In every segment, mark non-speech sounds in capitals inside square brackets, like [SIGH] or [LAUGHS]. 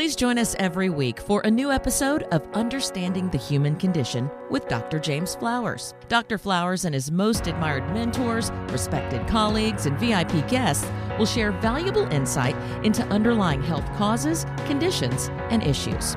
Please join us every week for a new episode of Understanding the Human Condition with Dr. James Flowers. Dr. Flowers and his most admired mentors, respected colleagues, and VIP guests will share valuable insight into underlying health causes, conditions, and issues.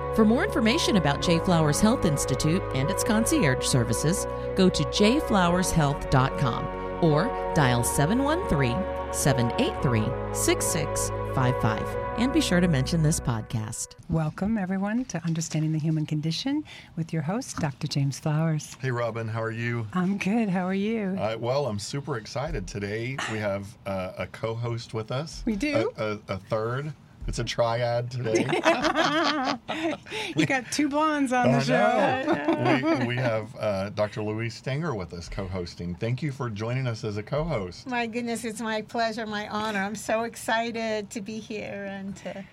For more information about J. Flowers Health Institute and its concierge services, go to jflowershealth.com or dial 713 783 6655. And be sure to mention this podcast. Welcome, everyone, to Understanding the Human Condition with your host, Dr. James Flowers. Hey, Robin, how are you? I'm good. How are you? Uh, well, I'm super excited. Today we have uh, a co host with us. We do? A, a, a third. It's a triad today. [LAUGHS] you got two blondes on the show. we, we, have uh, Dr. Louise Stenger with us co-hosting. Thank you for joining us as a co-host. My goodness, it's my pleasure, my honor. I'm so excited to be here and to.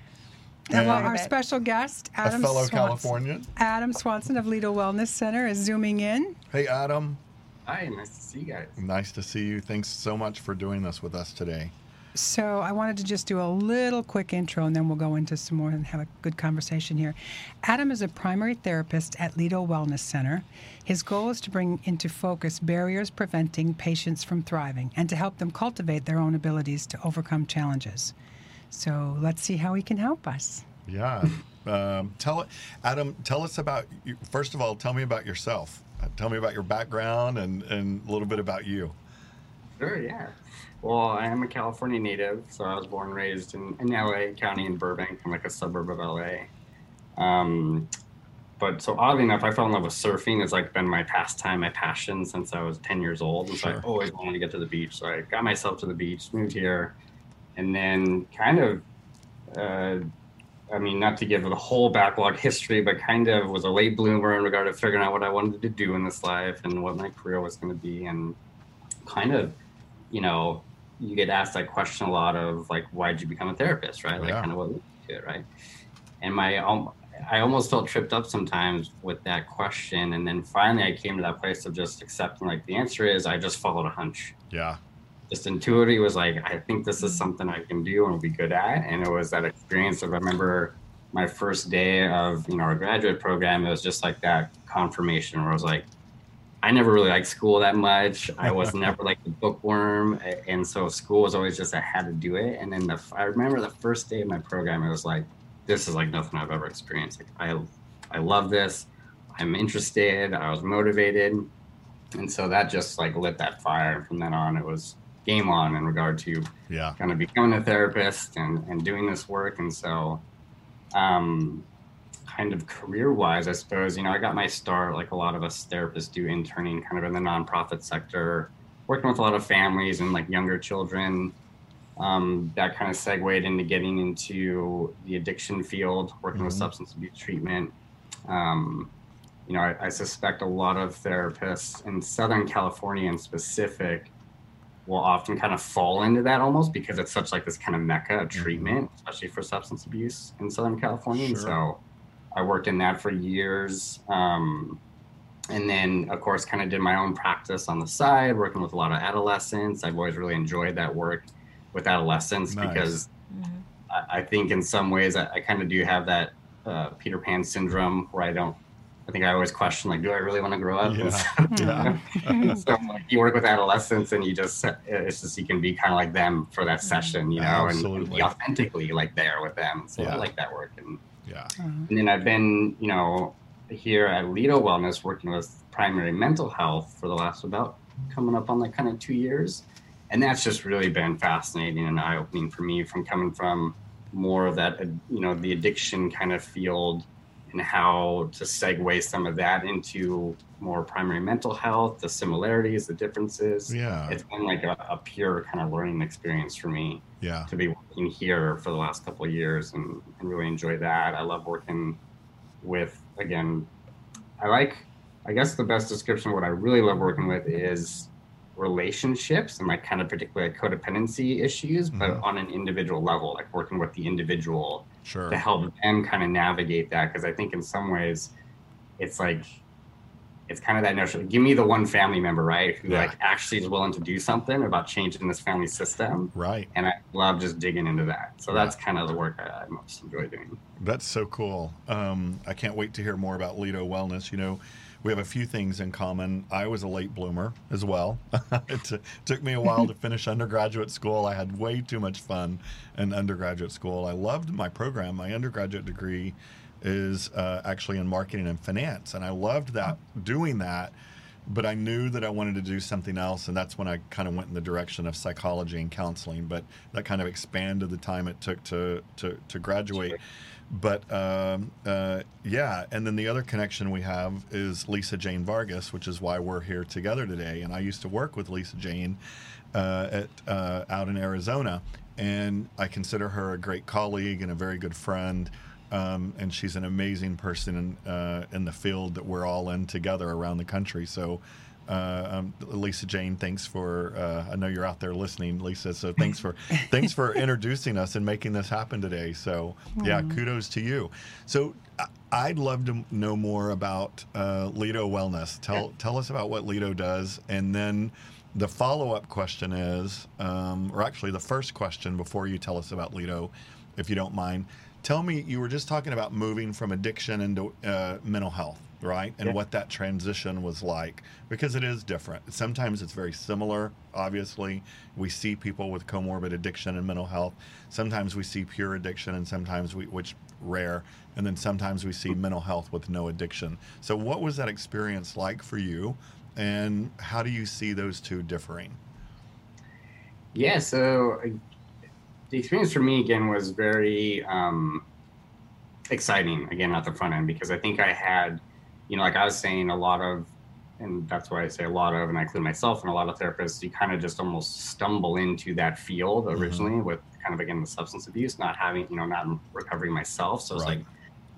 And well, our special guest, Adam a fellow Southern, Californian, Adam Swanson of Lido Wellness Center, is zooming in. Hey, Adam. Hi, nice to see you guys. Nice to see you. Thanks so much for doing this with us today. So I wanted to just do a little quick intro and then we'll go into some more and have a good conversation here. Adam is a primary therapist at Lido Wellness Center. His goal is to bring into focus barriers preventing patients from thriving and to help them cultivate their own abilities to overcome challenges. So let's see how he can help us. Yeah. Um, tell Adam, tell us about you. First of all, tell me about yourself. Uh, tell me about your background and, and a little bit about you. Sure, yeah. Well, I am a California native, so I was born and raised in, in LA County in Burbank. I'm like a suburb of LA. Um, but so oddly enough, I fell in love with surfing. It's like been my pastime, my passion since I was 10 years old. And so. I always wanted to get to the beach. So I got myself to the beach, moved here, and then kind of, uh, I mean, not to give the whole backlog history, but kind of was a late bloomer in regard to figuring out what I wanted to do in this life and what my career was going to be. And kind of, you know, you get asked that question a lot of like, why did you become a therapist, right? Like, yeah. kind of what led to it, right? And my, um, I almost felt tripped up sometimes with that question, and then finally I came to that place of just accepting like the answer is I just followed a hunch. Yeah. Just intuitively was like, I think this is something I can do and will be good at, and it was that experience of I remember my first day of you know our graduate program. It was just like that confirmation where I was like, I never really liked school that much. [LAUGHS] I was never like the bookworm, and so school was always just I had to do it. And then the I remember the first day of my program, it was like, this is like nothing I've ever experienced. Like I, I love this. I'm interested. I was motivated, and so that just like lit that fire. And from then on, it was game on in regard to yeah kind of becoming a therapist and and doing this work. And so, um, kind of career wise, I suppose, you know, I got my start like a lot of us therapists do interning kind of in the nonprofit sector, working with a lot of families and like younger children. Um, that kind of segued into getting into the addiction field, working mm-hmm. with substance abuse treatment. Um, you know, I, I, suspect a lot of therapists in Southern California in specific will often kind of fall into that almost because it's such like this kind of mecca of mm-hmm. treatment, especially for substance abuse in Southern California. Sure. So I worked in that for years. Um, and then, of course, kind of did my own practice on the side, working with a lot of adolescents. I've always really enjoyed that work with adolescents nice. because mm-hmm. I, I, think in some ways I, I kind of do have that uh, Peter Pan syndrome where I don't. I think I always question like, do I really want to grow up? Yeah. [LAUGHS] So, yeah. so like, you work with adolescents and you just it's just you can be kind of like them for that mm-hmm. session, you know, and, and, be authentically like there with them. So yeah. I like that work and yeah. Mm-hmm. And then I've been, you know, here at Lido Wellness working with primary mental health for the last about coming up on like kind of two years. And that's just really been fascinating and eye opening for me from coming from more of that, you know, the addiction kind of field and how to segue some of that into more primary mental health, the similarities, the differences. Yeah. It's been like a, a pure kind of learning experience for me. Yeah. To be working here for the last couple of years and, and really enjoy that. I love working with, again, I like I guess the best description of what I really love working with is relationships and like kind of particularly codependency issues, but Mhm. on an individual level, like working with the individual Sure. to help them kind of navigate that. Because I think in some ways, it's like it's kind of that notion. Give me the one family member, right, who Yeah. like actually is willing to do something about changing this family system. Right. And I love just digging into that. So that's kind of the work I, I most enjoy doing. That's so cool. Um, I can't wait to hear more about Lido Wellness. You know, we have a few things in common. I was a late bloomer as well. [LAUGHS] it t- took me a while to finish undergraduate school. I had way too much fun in undergraduate school. I loved my program. My undergraduate degree is uh, actually in marketing and finance, and I loved that doing that. But I knew that I wanted to do something else, and that's when I kind of went in the direction of psychology and counseling. But that kind of expanded the time it took to to, to graduate. But um, uh, yeah, and then the other connection we have is Lisa Jane Vargas, which is why we're here together today. And I used to work with Lisa Jane uh, at uh, out in Arizona, and I consider her a great colleague and a very good friend. Um, and she's an amazing person in, uh, in the field that we're all in together around the country. So, uh, um, Lisa Jane, thanks for. Uh, I know you're out there listening, Lisa. So thanks for [LAUGHS] thanks for introducing us and making this happen today. So yeah, kudos to you. So I'd love to know more about uh, Lido Wellness. Tell tell us about what Lido does, and then the follow up question is, um, or actually the first question before you tell us about Lido, if you don't mind. Tell me, you were just talking about moving from addiction into uh, mental health, right? And Yeah. what that transition was like, because it is different. Sometimes it's very similar. Obviously, we see people with comorbid addiction and mental health. Sometimes we see pure addiction, and sometimes we, which rare, and then sometimes we see mental health with no addiction. So, what was that experience like for you, and how do you see those two differing? Yeah, so the experience for me again was very um, exciting again at the front end because I think I had, you know, like I was saying, a lot of, and that's why I say a lot of, and I include myself and a lot of therapists, you kind of just almost stumble into that field Mhm. originally with kind of again the substance abuse, not having, you know, not recovering myself. So it's like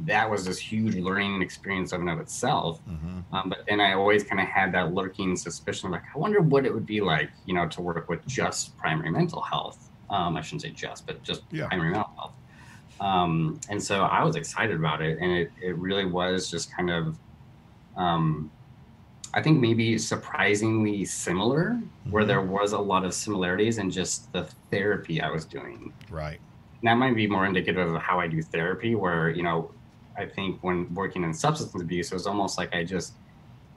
that was this huge learning experience of and of itself. Mm-hmm. Um, but then I always kind of had that lurking suspicion of like, I wonder what it would be like, you know, to work with just primary mental health. Um, I shouldn't say just, but just Yeah. primary mental health. Um, and so I was excited about it. And it, it really was just kind of, um, I think maybe surprisingly similar, where Mhm. there was a lot of similarities in just the therapy I was doing Right. that might be more indicative of how I do therapy, where, you know, I think when working in substance abuse, it was almost like I just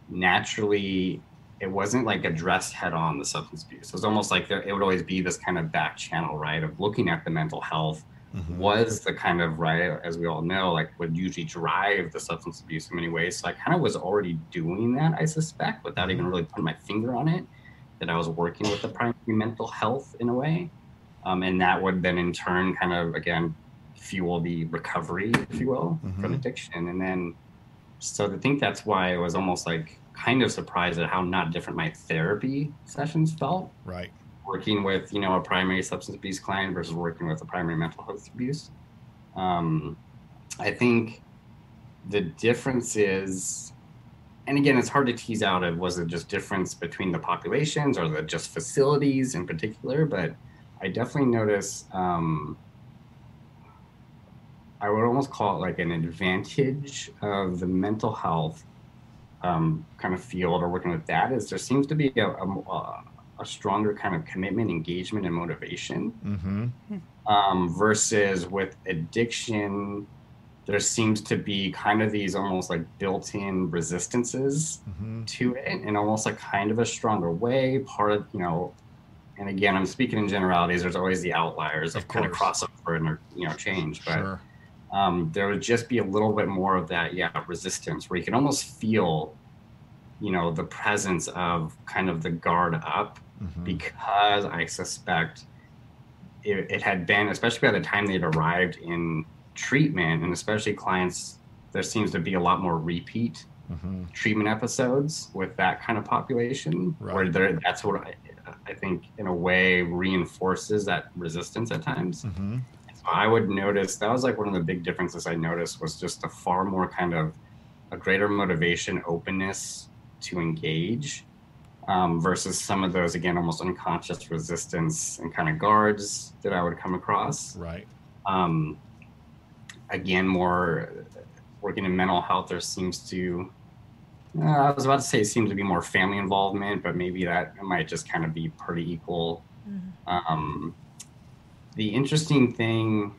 naturally, it wasn't like addressed head on the substance abuse. It was almost like there, it would always be this kind of back channel, right, of looking at the mental health Mhm. was the kind of, right, as we all know, like would usually drive the substance abuse in many ways. So I kind of was already doing that, I suspect, without even really putting my finger on it, that I was working with the primary mental health in a way. Um, and that would then in turn kind of again fuel the recovery, if you will, from Mhm. addiction. And then so I think that's why I was almost like kind of surprised at how not different my therapy sessions felt Right. Working with you know a primary substance abuse client versus working with a primary mental health abuse. Um, I think the difference is, and again, it's hard to tease out of was it just difference between the populations or the just facilities in particular, but I definitely notice. Um, I would almost call it like an advantage of the mental health um, kind of field or working with that is there seems to be a, a, a stronger kind of commitment, engagement, and motivation Mm-hmm. um, versus with addiction. There seems to be kind of these almost like built-in resistances Mm-hmm. to it in almost like kind of a stronger way. Part of you know, and again, I'm speaking in generalities. There's always the outliers Of of, kind of crossover and you know change, but Sure. um, there would just be a little bit more of that, yeah, resistance where you can almost feel, you know, the presence of kind of the guard up Mhm. because I suspect it, it had been, especially by the time they'd arrived in treatment, and especially clients, there seems to be a lot more repeat Mhm. treatment episodes with that kind of population, where Right. there, that's what I, I think, in a way, reinforces that resistance at times. Mhm. So I would notice that was like one of the big differences I noticed was just a far more kind of a greater motivation, openness to engage, um, versus some of those again almost unconscious resistance and kind of guards that I would come across. Right. Um, again, more working in mental health, there seems to uh, I was about to say it seems to be more family involvement, but maybe that might just kind of be pretty equal. Um, the interesting thing,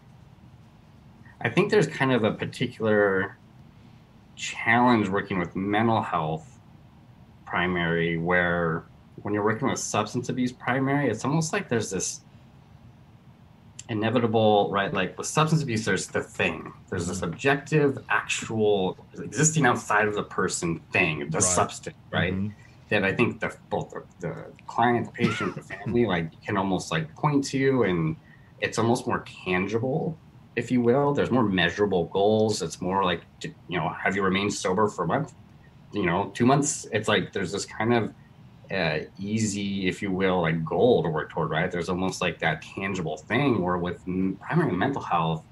I think there's kind of a particular challenge working with mental health primary where when you're working with substance abuse primary, it's almost like there's this inevitable, right? Like with substance abuse, there's the thing. There's this objective, actual, existing outside of the person thing, the Right. substance, right? Mhm. That I think the both the, the client, the patient, the family, like can almost like point to, and it's almost more tangible, if you will. There's more measurable goals. It's more like, you know, have you remained sober for a month? You know, two months. It's like there's this kind of uh, easy, if you will, like goal to work toward, right? There's almost like that tangible thing where with primary mental health,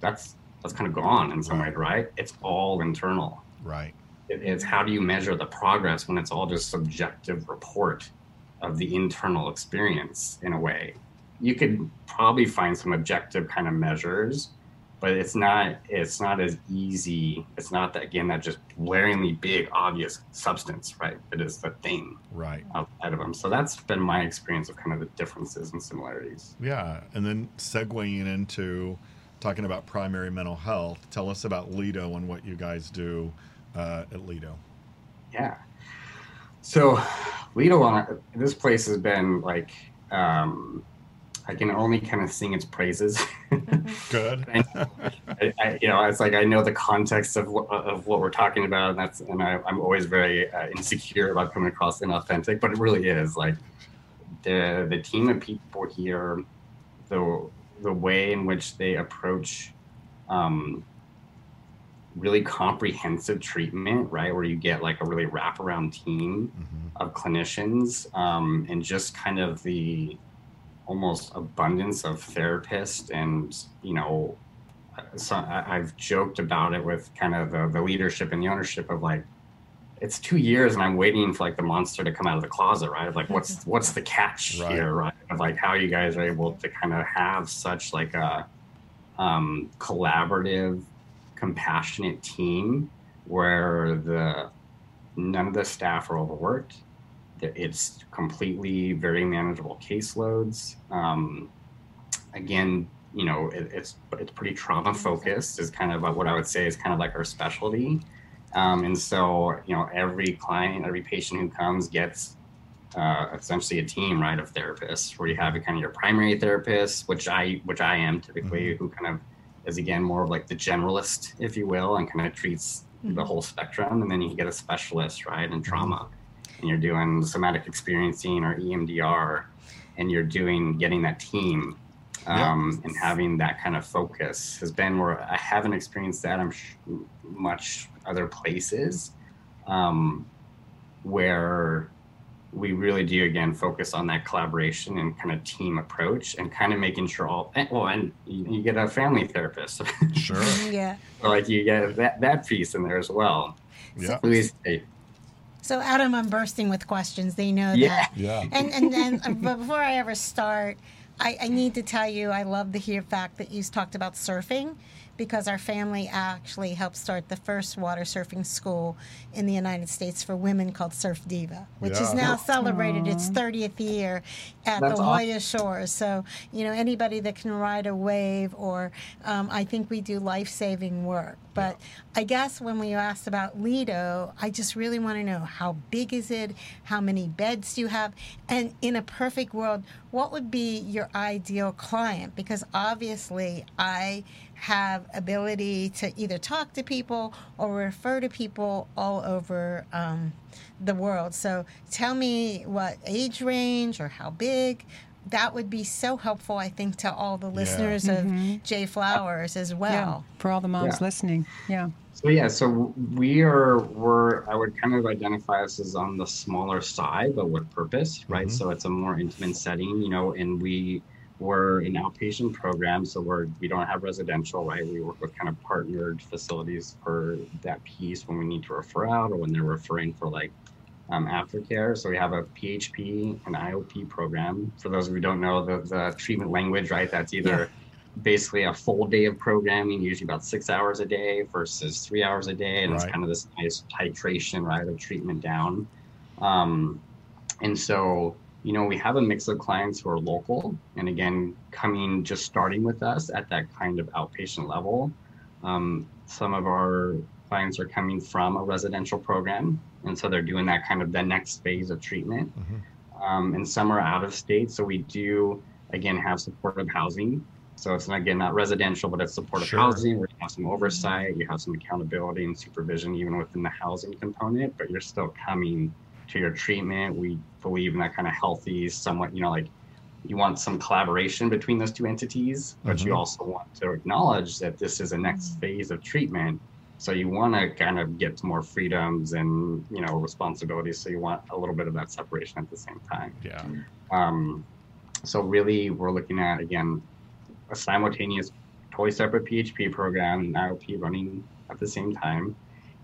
that's that's kind of gone in some way, right? It's all internal. Right. It, it's how do you measure the progress when it's all just subjective report of the internal experience in a way. You could probably find some objective kind of measures, but it's not it's not as easy. It's not that again that just glaringly big obvious substance, right? It is the thing Right. outside of them. So that's been my experience of kind of the differences and similarities. Yeah. And then segueing into talking about primary mental health, tell us about Lido and what you guys do uh, at Lido. Yeah. So, Lido, on this place has been like, um, I can only kind of sing its praises. [LAUGHS] Good. [LAUGHS] I, I, you know, it's like I know the context of what, of what we're talking about, and that's and I, I'm always very uh, insecure about coming across inauthentic, but it really is like the the team of people here, the the way in which they approach um, really comprehensive treatment, right, where you get like a really wraparound team Mhm. of clinicians um, and just kind of the almost abundance of therapists and you know so I, i've joked about it with kind of the, the leadership and the ownership of like it's two years and i'm waiting for like the monster to come out of the closet right of like what's [LAUGHS] what's the catch Right. here right of like how you guys are able to kind of have such like a um, collaborative compassionate team where the none of the staff are overworked that it's completely very manageable caseloads. Um, again, you know, it, it's it's pretty trauma focused. Is kind of what I would say is kind of like our specialty. Um, and so, you know, every client, every patient who comes gets uh, essentially a team, right, of therapists, where you have a kind of your primary therapist, which I which I am typically, who kind of is again more of like the generalist, if you will, and kind of treats the whole spectrum. And then you get a specialist, right, in trauma and you're doing somatic experiencing or EMDR, and you're doing getting that team um, and having that kind of focus has been where I haven't experienced that. I'm sh- much other places um, where we really do again focus on that collaboration and kind of team approach and kind of making sure all and, well and you, you get a family therapist Sure. [LAUGHS] Yeah. so like you get that that piece in there as well Yeah. please hey, So Adam, I'm bursting with questions. They know Yeah. that. Yeah. And and then, uh, [LAUGHS] but before I ever start, I, I need to tell you I love the hear fact that you talked about surfing, because our family actually helped start the first water surfing school in the United States for women called Surf Diva, which is now celebrated its 30th year at That's the awesome. Jolla Shores. So you know anybody that can ride a wave, or um, I think we do life saving work. But I guess when we asked about Lido, I just really want to know how big is it? How many beds do you have? And in a perfect world, what would be your ideal client? Because obviously, I have ability to either talk to people or refer to people all over um, the world. So tell me what age range or how big. That would be so helpful, I think, to all the listeners of J. Flowers as well. Yeah, for all the moms Yeah. listening. Yeah. So yeah, so we are we're I would kind of identify us as on the smaller side, but with purpose, right? Mhm. So it's a more intimate setting, you know, and we we're an outpatient program, so we're we don't have residential, right? We work with kind of partnered facilities for that piece when we need to refer out or when they're referring for like um, aftercare. So we have a PHP and IOP program. For those who don't know the, the treatment language, right? That's either yeah. basically a full day of programming, usually about six hours a day versus three hours a day, and right. it's kind of this nice titration, right, of treatment down. Um, and so you know, we have a mix of clients who are local and again, coming just starting with us at that kind of outpatient level. Um, some of our clients are coming from a residential program, and so they're doing that kind of the next phase of treatment. Mm-hmm. Um, and some are out of state, so we do again have supportive housing. So it's not, again not residential, but it's supportive sure. housing where you have some oversight, you have some accountability and supervision even within the housing component, but you're still coming to your treatment. We believe in that kind of healthy, somewhat, you know, like you want some collaboration between those two entities, but mm-hmm. you also want to acknowledge that this is a next mm. phase of treatment. So you want to kind of get more freedoms and you know responsibilities. So you want a little bit of that separation at the same time. Yeah. Um, so really, we're looking at again a simultaneous, totally separate PHP program and IOP running at the same time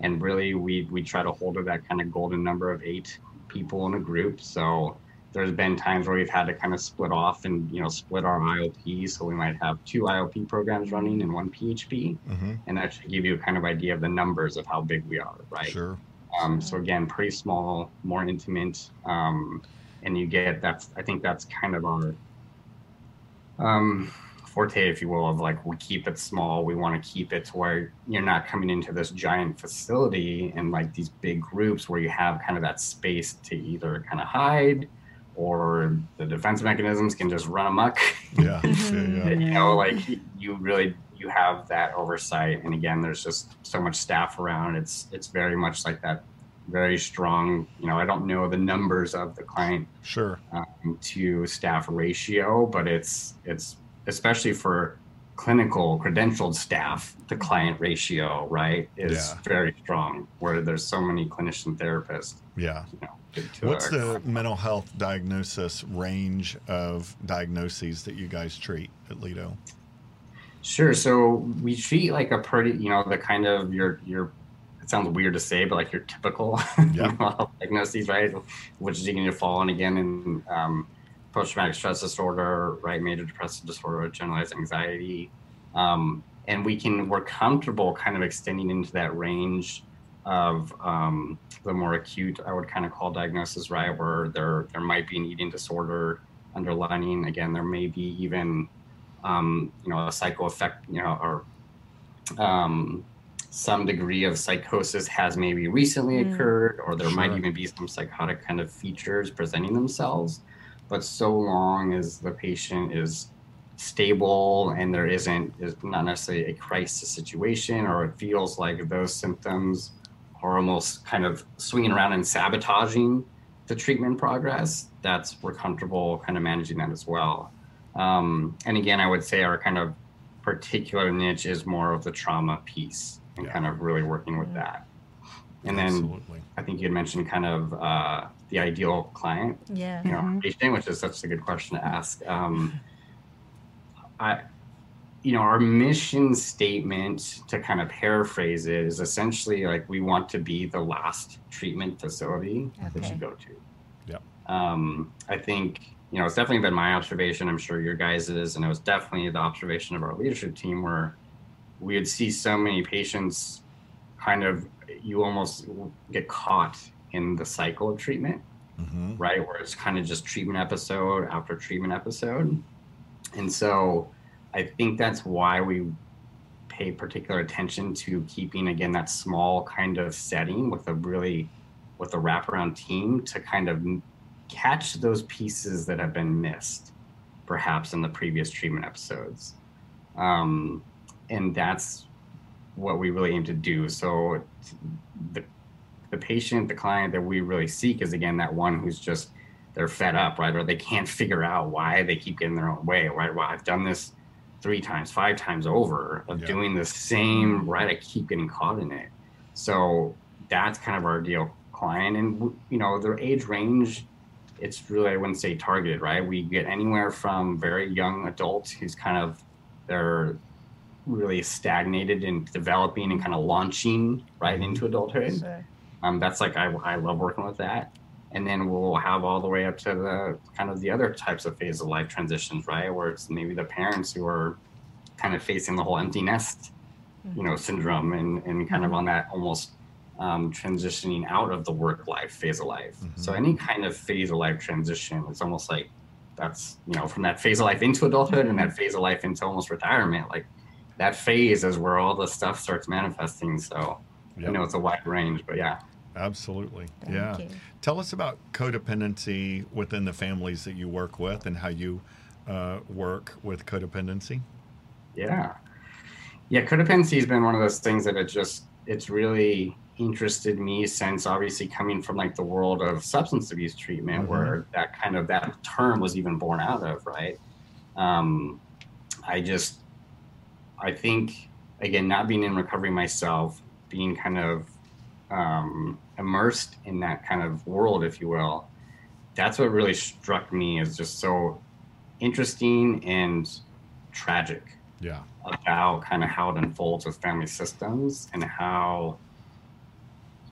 and really we we try to hold to that kind of golden number of eight people in a group. So there's been times where we've had to kind of split off and you know split our IOP. So we might have two IOP programs running and one PHP, mm-hmm. and that should give you a kind of idea of the numbers of how big we are, right? Sure. Um, so again, pretty small, more intimate, um, and you get that's I think that's kind of our um, forte, if you will, of like we keep it small. We want to keep it to where you're not coming into this giant facility and like these big groups where you have kind of that space to either kind of hide or the defense mechanisms can just run amok. Yeah. [LAUGHS] yeah, yeah. you know, like you really you have that oversight. And again, there's just so much staff around. It's it's very much like that very strong. You know, I don't know the numbers of the client sure um, to staff ratio, but it's it's especially for clinical credentialed staff, the client ratio, right, is yeah. very strong where there's so many clinician therapists. Yeah. You know, What's the mental health diagnosis range of diagnoses that you guys treat at Lido? Sure. So we treat like a pretty, you know, the kind of your your it sounds weird to say, but like your typical yeah. [LAUGHS] diagnoses, right? Which is going to fall in again and um, post-traumatic stress disorder, right, major depressive disorder, generalized anxiety, um, and we can we're comfortable kind of extending into that range of um, the more acute, I would kind of call diagnosis, right, where there there might be an eating disorder underlining. Again, there may be even um, you know a psycho effect, you know, or um, some degree of psychosis has maybe recently mm. occurred, or there sure. might even be some psychotic kind of features presenting themselves. But so long as the patient is stable and there isn't is not necessarily a crisis situation, or it feels like those symptoms are almost kind of swinging around and sabotaging the treatment progress, that's we're comfortable kind of managing that as well. Um, and again, I would say our kind of particular niche is more of the trauma piece and yeah. kind of really working with that. And then Absolutely. I think you had mentioned kind of uh, the ideal client, yeah, you know, mm-hmm. which is such a good question to ask. Um, I, you know, our mission statement to kind of paraphrase it is essentially like we want to be the last treatment facility okay. that you go to. Yeah. Um, I think you know it's definitely been my observation. I'm sure your guys' is, and it was definitely the observation of our leadership team where we would see so many patients kind of you almost get caught in the cycle of treatment, mm-hmm. right? Where it's kind of just treatment episode after treatment episode. And so I think that's why we pay particular attention to keeping, again, that small kind of setting with a really, with a wraparound team to kind of catch those pieces that have been missed, perhaps in the previous treatment episodes. Um, and that's what we really aim to do. So the the patient, the client that we really seek is again that one who's just they're fed up, right? Or they can't [LAUGHS] figure out why they keep getting their own way, right? Well, I've done this three times, five times over of yeah. doing the same, right? I keep getting caught in it. So that's kind of our ideal client. And, you know, their age range it's really I wouldn't say targeted, right? We get anywhere from very young adults who's kind of they're really stagnated in developing and kind of launching right mm-hmm. into adulthood. Sure. Um, that's like I, I love working with that. And then we'll have all the way up to the kind of the other types of phase of life transitions, right? Where it's maybe the parents who are kind of facing the whole empty nest, you know, syndrome and, and kind of on that almost um, transitioning out of the work life phase of life. So any kind of phase of life transition, it's almost like that's, you know, from that phase of life into adulthood and that phase of life into almost retirement, like that phase is where all the stuff starts manifesting. So, Yep. you know, it's a wide range, but yeah. Absolutely. Thank yeah. you. Tell us about codependency within the families that you work with and how you uh, work with codependency. Yeah. Yeah, codependency has been one of those things that it just it's really interested me since obviously coming from like the world of substance abuse treatment Mhm. where that kind of that term was even born out of, right? Um I just I think again not being in recovery myself, being kind of um immersed in that kind of world if you will, that's what really struck me as just so interesting and tragic Yeah. about kind of how it unfolds with family systems and how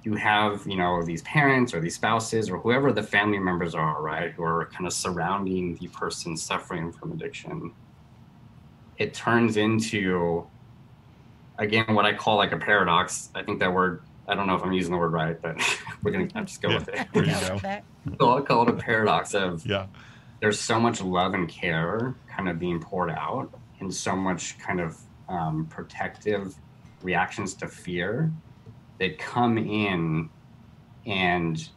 you have you know these parents or these spouses or whoever the family members are right who are kind of surrounding the person suffering from addiction it turns into again what i call like a paradox i think that word i don't know if i'm using the word right but [LAUGHS] we're gonna I'll just go Yeah. with it There you Yeah, go. that- so i'll call it a paradox of Yeah. there's so much love and care kind of being poured out and so much kind of um, protective reactions to fear that come in and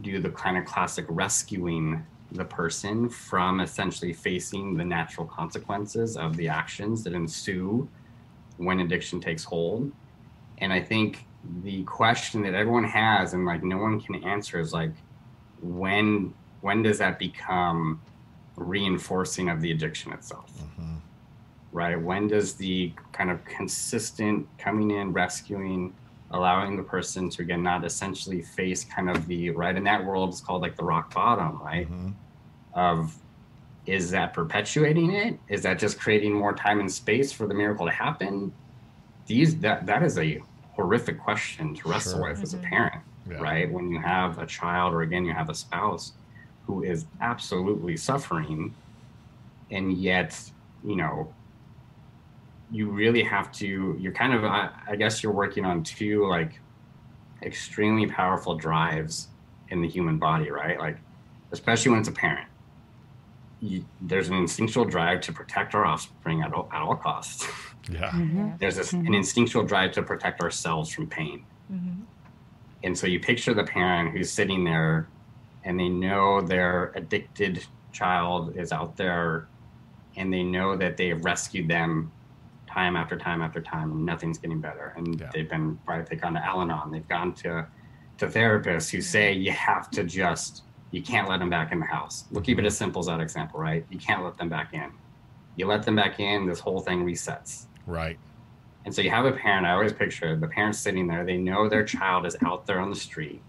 do the kind of classic rescuing the person from essentially facing the natural consequences of the actions that ensue when addiction takes hold and i think the question that everyone has and like no one can answer is like when when does that become reinforcing of the addiction itself? Mhm. right? When does the kind of consistent coming in rescuing allowing the person to again not essentially face kind of the right in that world it's called like the rock bottom right? Mhm. of is that perpetuating it? Is that just creating more time and space for the miracle to happen? These that that is a horrific question to wrestle Sure. with as a Mhm. parent Yeah. right when you have a child or again you have a spouse who is absolutely suffering and yet you know you really have to you're kind of I, I guess you're working on two like extremely powerful drives in the human body right like especially when it's a parent you, there's an instinctual drive to protect our offspring at all, at all costs [LAUGHS] Yeah. yeah. there's this, an Mhm. instinctual drive to protect ourselves from pain Mhm. and so you picture the parent who's sitting there and they know their addicted child is out there and they know that they've rescued them time after time after time and nothing's getting better. And Yeah. they've been right, they've gone to Al Anon, they've gone to to therapists who say you have to just you can't let them back in the house. We'll keep it as simple as that example, right? You can't let them back in. You let them back in, this whole thing resets. Right. And so you have a parent, I always picture the parents sitting there, they know their child is out there on the street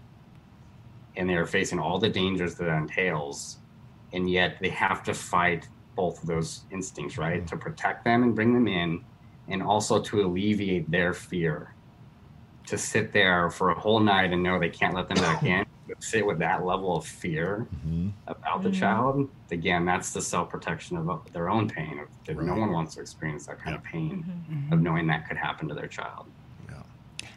and they're facing all the dangers that, entails. And yet they have to fight both of those instincts, right? Mm. To protect them and bring them in, and also to alleviate their fear. To sit there for a whole night and know they can't let them back [COUGHS] in, sit with that level of fear Mhm. about the Mhm. child, again, that's the self protection of their own pain. Of, that No one wants to experience that kind of pain Mhm. of knowing that could happen to their child. Yeah.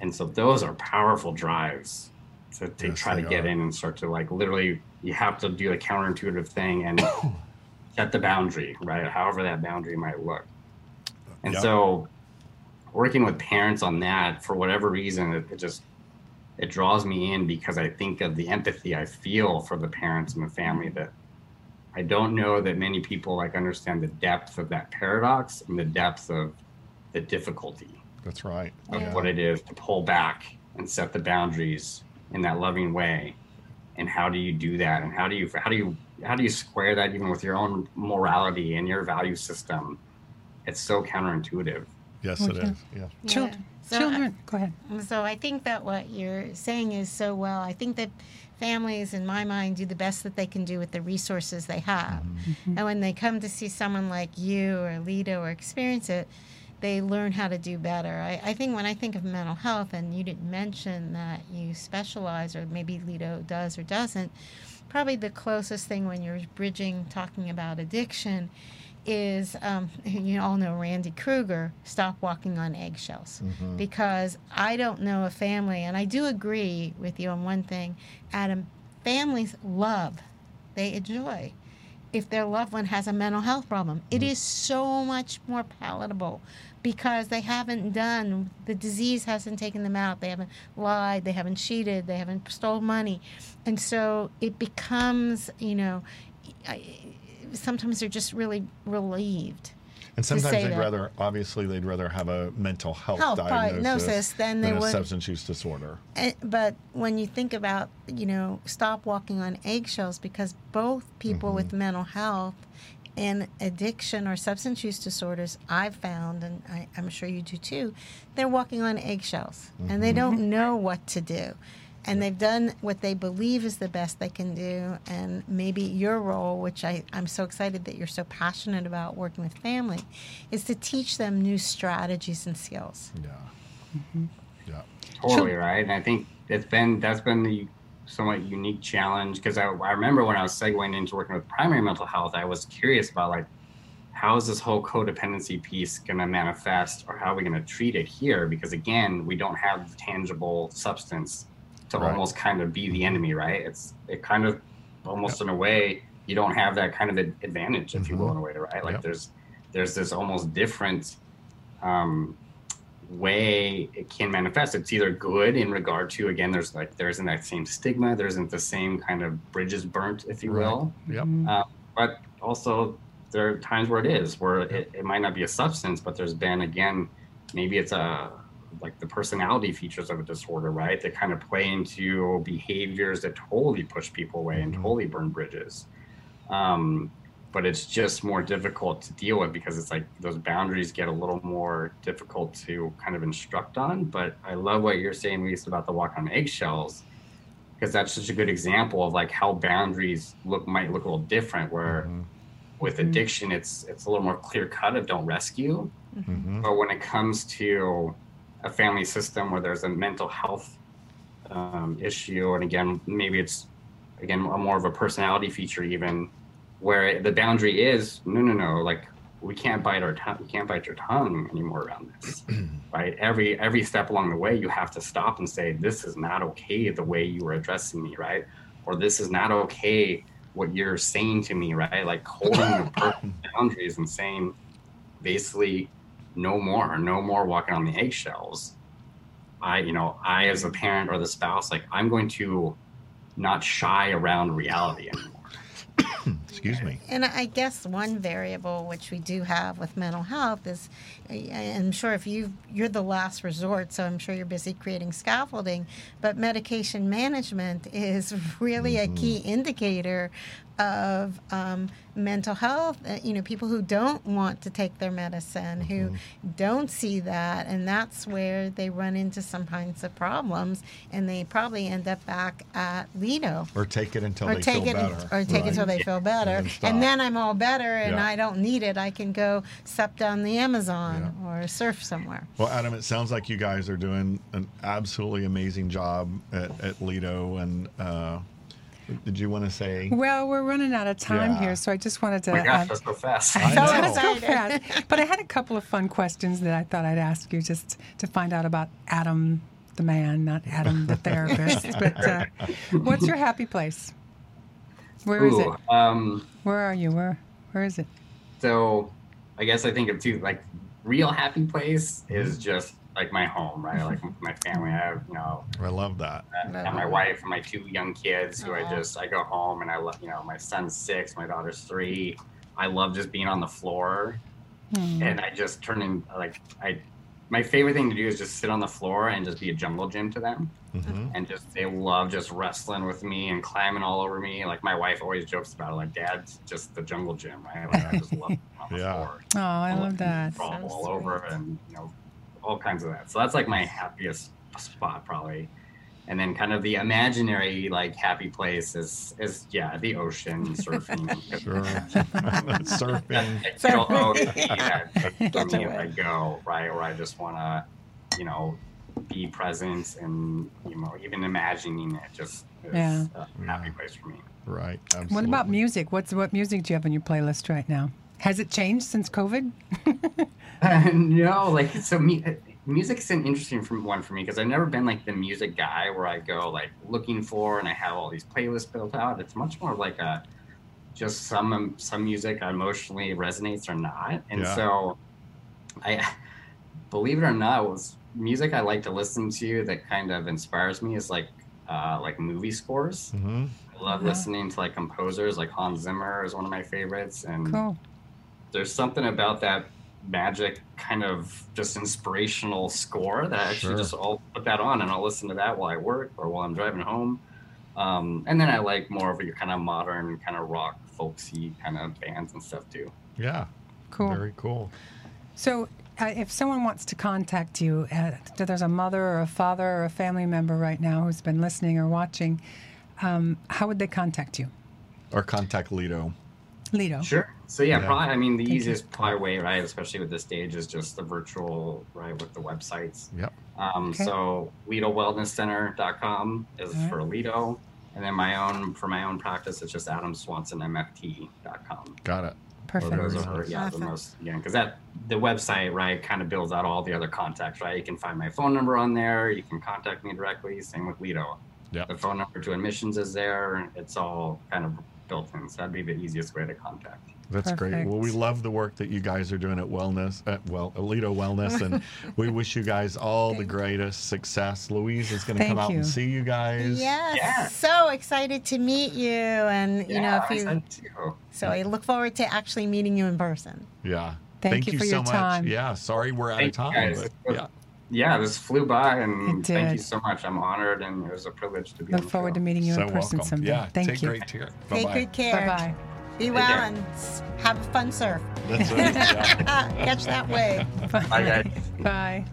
And so those are powerful drives to, to Yes, try to get are. in and start to like literally you have to do the counterintuitive thing and [COUGHS] set the boundary, right? However that boundary might look. And Yep. so working with parents on that for whatever reason it, it just it draws me in because I think of the empathy I feel for the parents and the family that I don't know that many people like understand the depth of that paradox and the depth of the difficulty That's right. of Yeah. what it is to pull back and set the boundaries in that loving way and how do you do that and how do you how do you how do you square that even with your own morality and your value system it's so counterintuitive Yes, oh, it Okay. is. Yeah. Chil- Yeah. So, uh, Children, go ahead. So I think that what you're saying is so well. I think that families, in my mind, do the best that they can do with the resources they have. Mm-hmm. And when they come to see someone like you or Lido or experience it, they learn how to do better. I, I think when I think of mental health, and you didn't mention that you specialize, or maybe Lido does or doesn't, probably the closest thing when you're bridging talking about addiction is um, you all know Randi Kreger, stop walking on eggshells. Because I don't know a family, and I do agree with you on one thing, Adam, families love, they enjoy if their loved one has a mental health problem. It is so much more palatable because they haven't done, the disease hasn't taken them out. They haven't lied, they haven't cheated, they haven't stole money. And so it becomes, you know, I, sometimes they're just really relieved. And sometimes they'd that. rather, obviously, they'd rather have a mental health, Health diagnosis, than they a would- substance use disorder. And, but when you think about, you know, stop walking on eggshells, because both people mm-hmm. with mental health and addiction or substance use disorders, I've found, and I, I'm sure you do too, they're walking on eggshells and they mm-hmm. don't know what to do. And they've done what they believe is the best they can do. And maybe your role, which I, I'm so excited that you're so passionate about working with family, is to teach them new strategies and skills. Yeah. Mm-hmm. Yeah. Totally right. And I think it's been that's been the somewhat unique challenge because I, I remember when I was segueing into working with primary mental health, I was curious about like how is this whole codependency piece going to manifest or how are we going to treat it here? Because again, we don't have tangible substance to Right. almost kind of be the enemy, right? It's it kind of almost in a way you don't have that kind of ad- advantage, if you will, in a way, right? Like Yep. there's there's this almost different um, way it can manifest. It's either good in regard to again, there's like there isn't that same stigma, there isn't the same kind of bridges burnt, if you Right. will. Yep. Um, but also there are times where it is where it, it might not be a substance, but there's been again, maybe it's a like the personality features of a disorder, right? That kind of play into behaviors that totally push people away and Mhm. totally burn bridges. Um, but it's just more difficult to deal with because it's like those boundaries get a little more difficult to kind of instruct on. But I love what you're saying, Lisa, about the walk on eggshells, because that's such a good example of like how boundaries look might look a little different. Where Mhm. with addiction, it's it's a little more clear cut of don't rescue. Mhm. But when it comes to a family system where there's a mental health um, issue, and again, maybe it's again a more of a personality feature, even where the boundary is no, no, no, like we can't bite our tongue, we can't bite your tongue anymore around this, [CLEARS THROAT] right? Every every step along the way, you have to stop and say, this is not okay the way you were addressing me, right? Or this is not okay what you're saying to me, right? Like holding [CLEARS THROAT] the boundaries and saying, basically no more no more walking on the eggshells. I you know i as a parent or the spouse like i'm going to not shy around reality anymore [COUGHS] Excuse me. And I guess one variable which we do have with mental health is, I'm sure if you you're the last resort, so I'm sure you're busy creating scaffolding, but medication management is [LAUGHS] really a key indicator of um, mental health. Uh, you know, people who don't want to take their medicine, who don't see that, and that's where they run into some kinds of problems, and they probably end up back at Lido Or take it until or they take feel it better. or take it until they feel better And then and then i'm all better and Yeah. i don't need it i can go sup down the amazon or surf somewhere Well, Adam, it sounds like you guys are doing an absolutely amazing job at, at Lido. And uh, did you want to say? Well, we're running out of time Yeah. here, so I just wanted to. oh my gosh that's so fast I [LAUGHS] So know. let's Excited. fast. But I had a couple of fun questions that I thought I'd ask you just to find out about Adam, the man, not Adam, the therapist. [LAUGHS] But uh, what's your happy place? Where is it? Um Where are you? Where Where is it? so i guess i think of two like real happy place is just like my home right like my family i have you know I love that. I have my wife and my two young kids who I just I go home and I love you know my son's six, my daughter's three. I love just being on the floor Hmm. and I just turn in like I my favorite thing to do is just sit on the floor and just be a jungle gym to them hmm and just they love just wrestling with me and climbing all over me. Like my wife always jokes about it, like dad's just the jungle gym, right? Like I just love [LAUGHS] on the Yeah. floor Oh, I love that. crawl So all over and you know all kinds of that. So that's like my happiest spot probably. And then kind of the imaginary like happy place is is yeah the ocean surfing. [LAUGHS] Sure. [LAUGHS] Surfing. It'll always be that me if. I go right, or I just want to, you know, be present and you know even imagining it just is Yeah. Uh, a happy place for me. Right. Absolutely. What about music? What's what music do you have on your playlist right now? Has it changed since COVID? [LAUGHS] no, like so me. Music's an interesting one for me because I've never been like the music guy where I go like looking for and I have all these playlists built out. It's much more like a just some um, some music emotionally resonates or not, and Yeah. so I believe it or not, it was music I like to listen to that kind of inspires me is like uh, like movie scores. hmm I love Uh-huh. listening to like composers like Hans Zimmer is one of my favorites, and Cool. there's something about that magic kind of just inspirational score that I actually Sure. just I'll put that on and I'll listen to that while I work or while I'm driving home. Um, and then I like more of your kind of modern, kind of rock, folksy kind of bands and stuff too. Yeah. Cool. Very cool. So, uh, if someone wants to contact you, uh, there's a mother or a father or a family member right now who's been listening or watching, um, how would they contact you? Or contact Lido. Lido. Sure. So yeah, Yeah. probably. I mean, the Thank you. easiest probably way, right, especially with this stage, is just the virtual, right, with the websites. Yep. Um, Okay. So LidoWellnessCenter.com is All right. for Lido, and then my own for my own practice, it's just AdamSwansonMFT.com. Got it. Perfect. Those are yeah the most yeah because that the website right kind of builds out all the other contacts right. You can find my phone number on there. You can contact me directly. Same with Lido. Yeah. The phone number to admissions is there. It's all kind of built in. So that'd be the easiest way to contact. That's great. Well, we love the work that you guys are doing at Wellness, at well, Alito Wellness, and [LAUGHS] we wish you guys all the greatest success. Louise is going to come Thank out and see you guys. Yes, Yeah. so excited to meet you, and you know, Yeah, if you. excited too. So I look forward to actually meeting you in person. Yeah. Thank you for so your much. time. Yeah. Sorry we're out Thank of time. but yeah. Yeah, this flew by, and thank you so much. I'm honored, and it was a privilege to be. on Look forward show. to meeting you So in person welcome. someday. Yeah. Thank take you. great care. Take Bye-bye. good care. Bye bye. Be well care. and have a fun surf. That's right. [LAUGHS] Catch that wave. Bye, guys. Bye.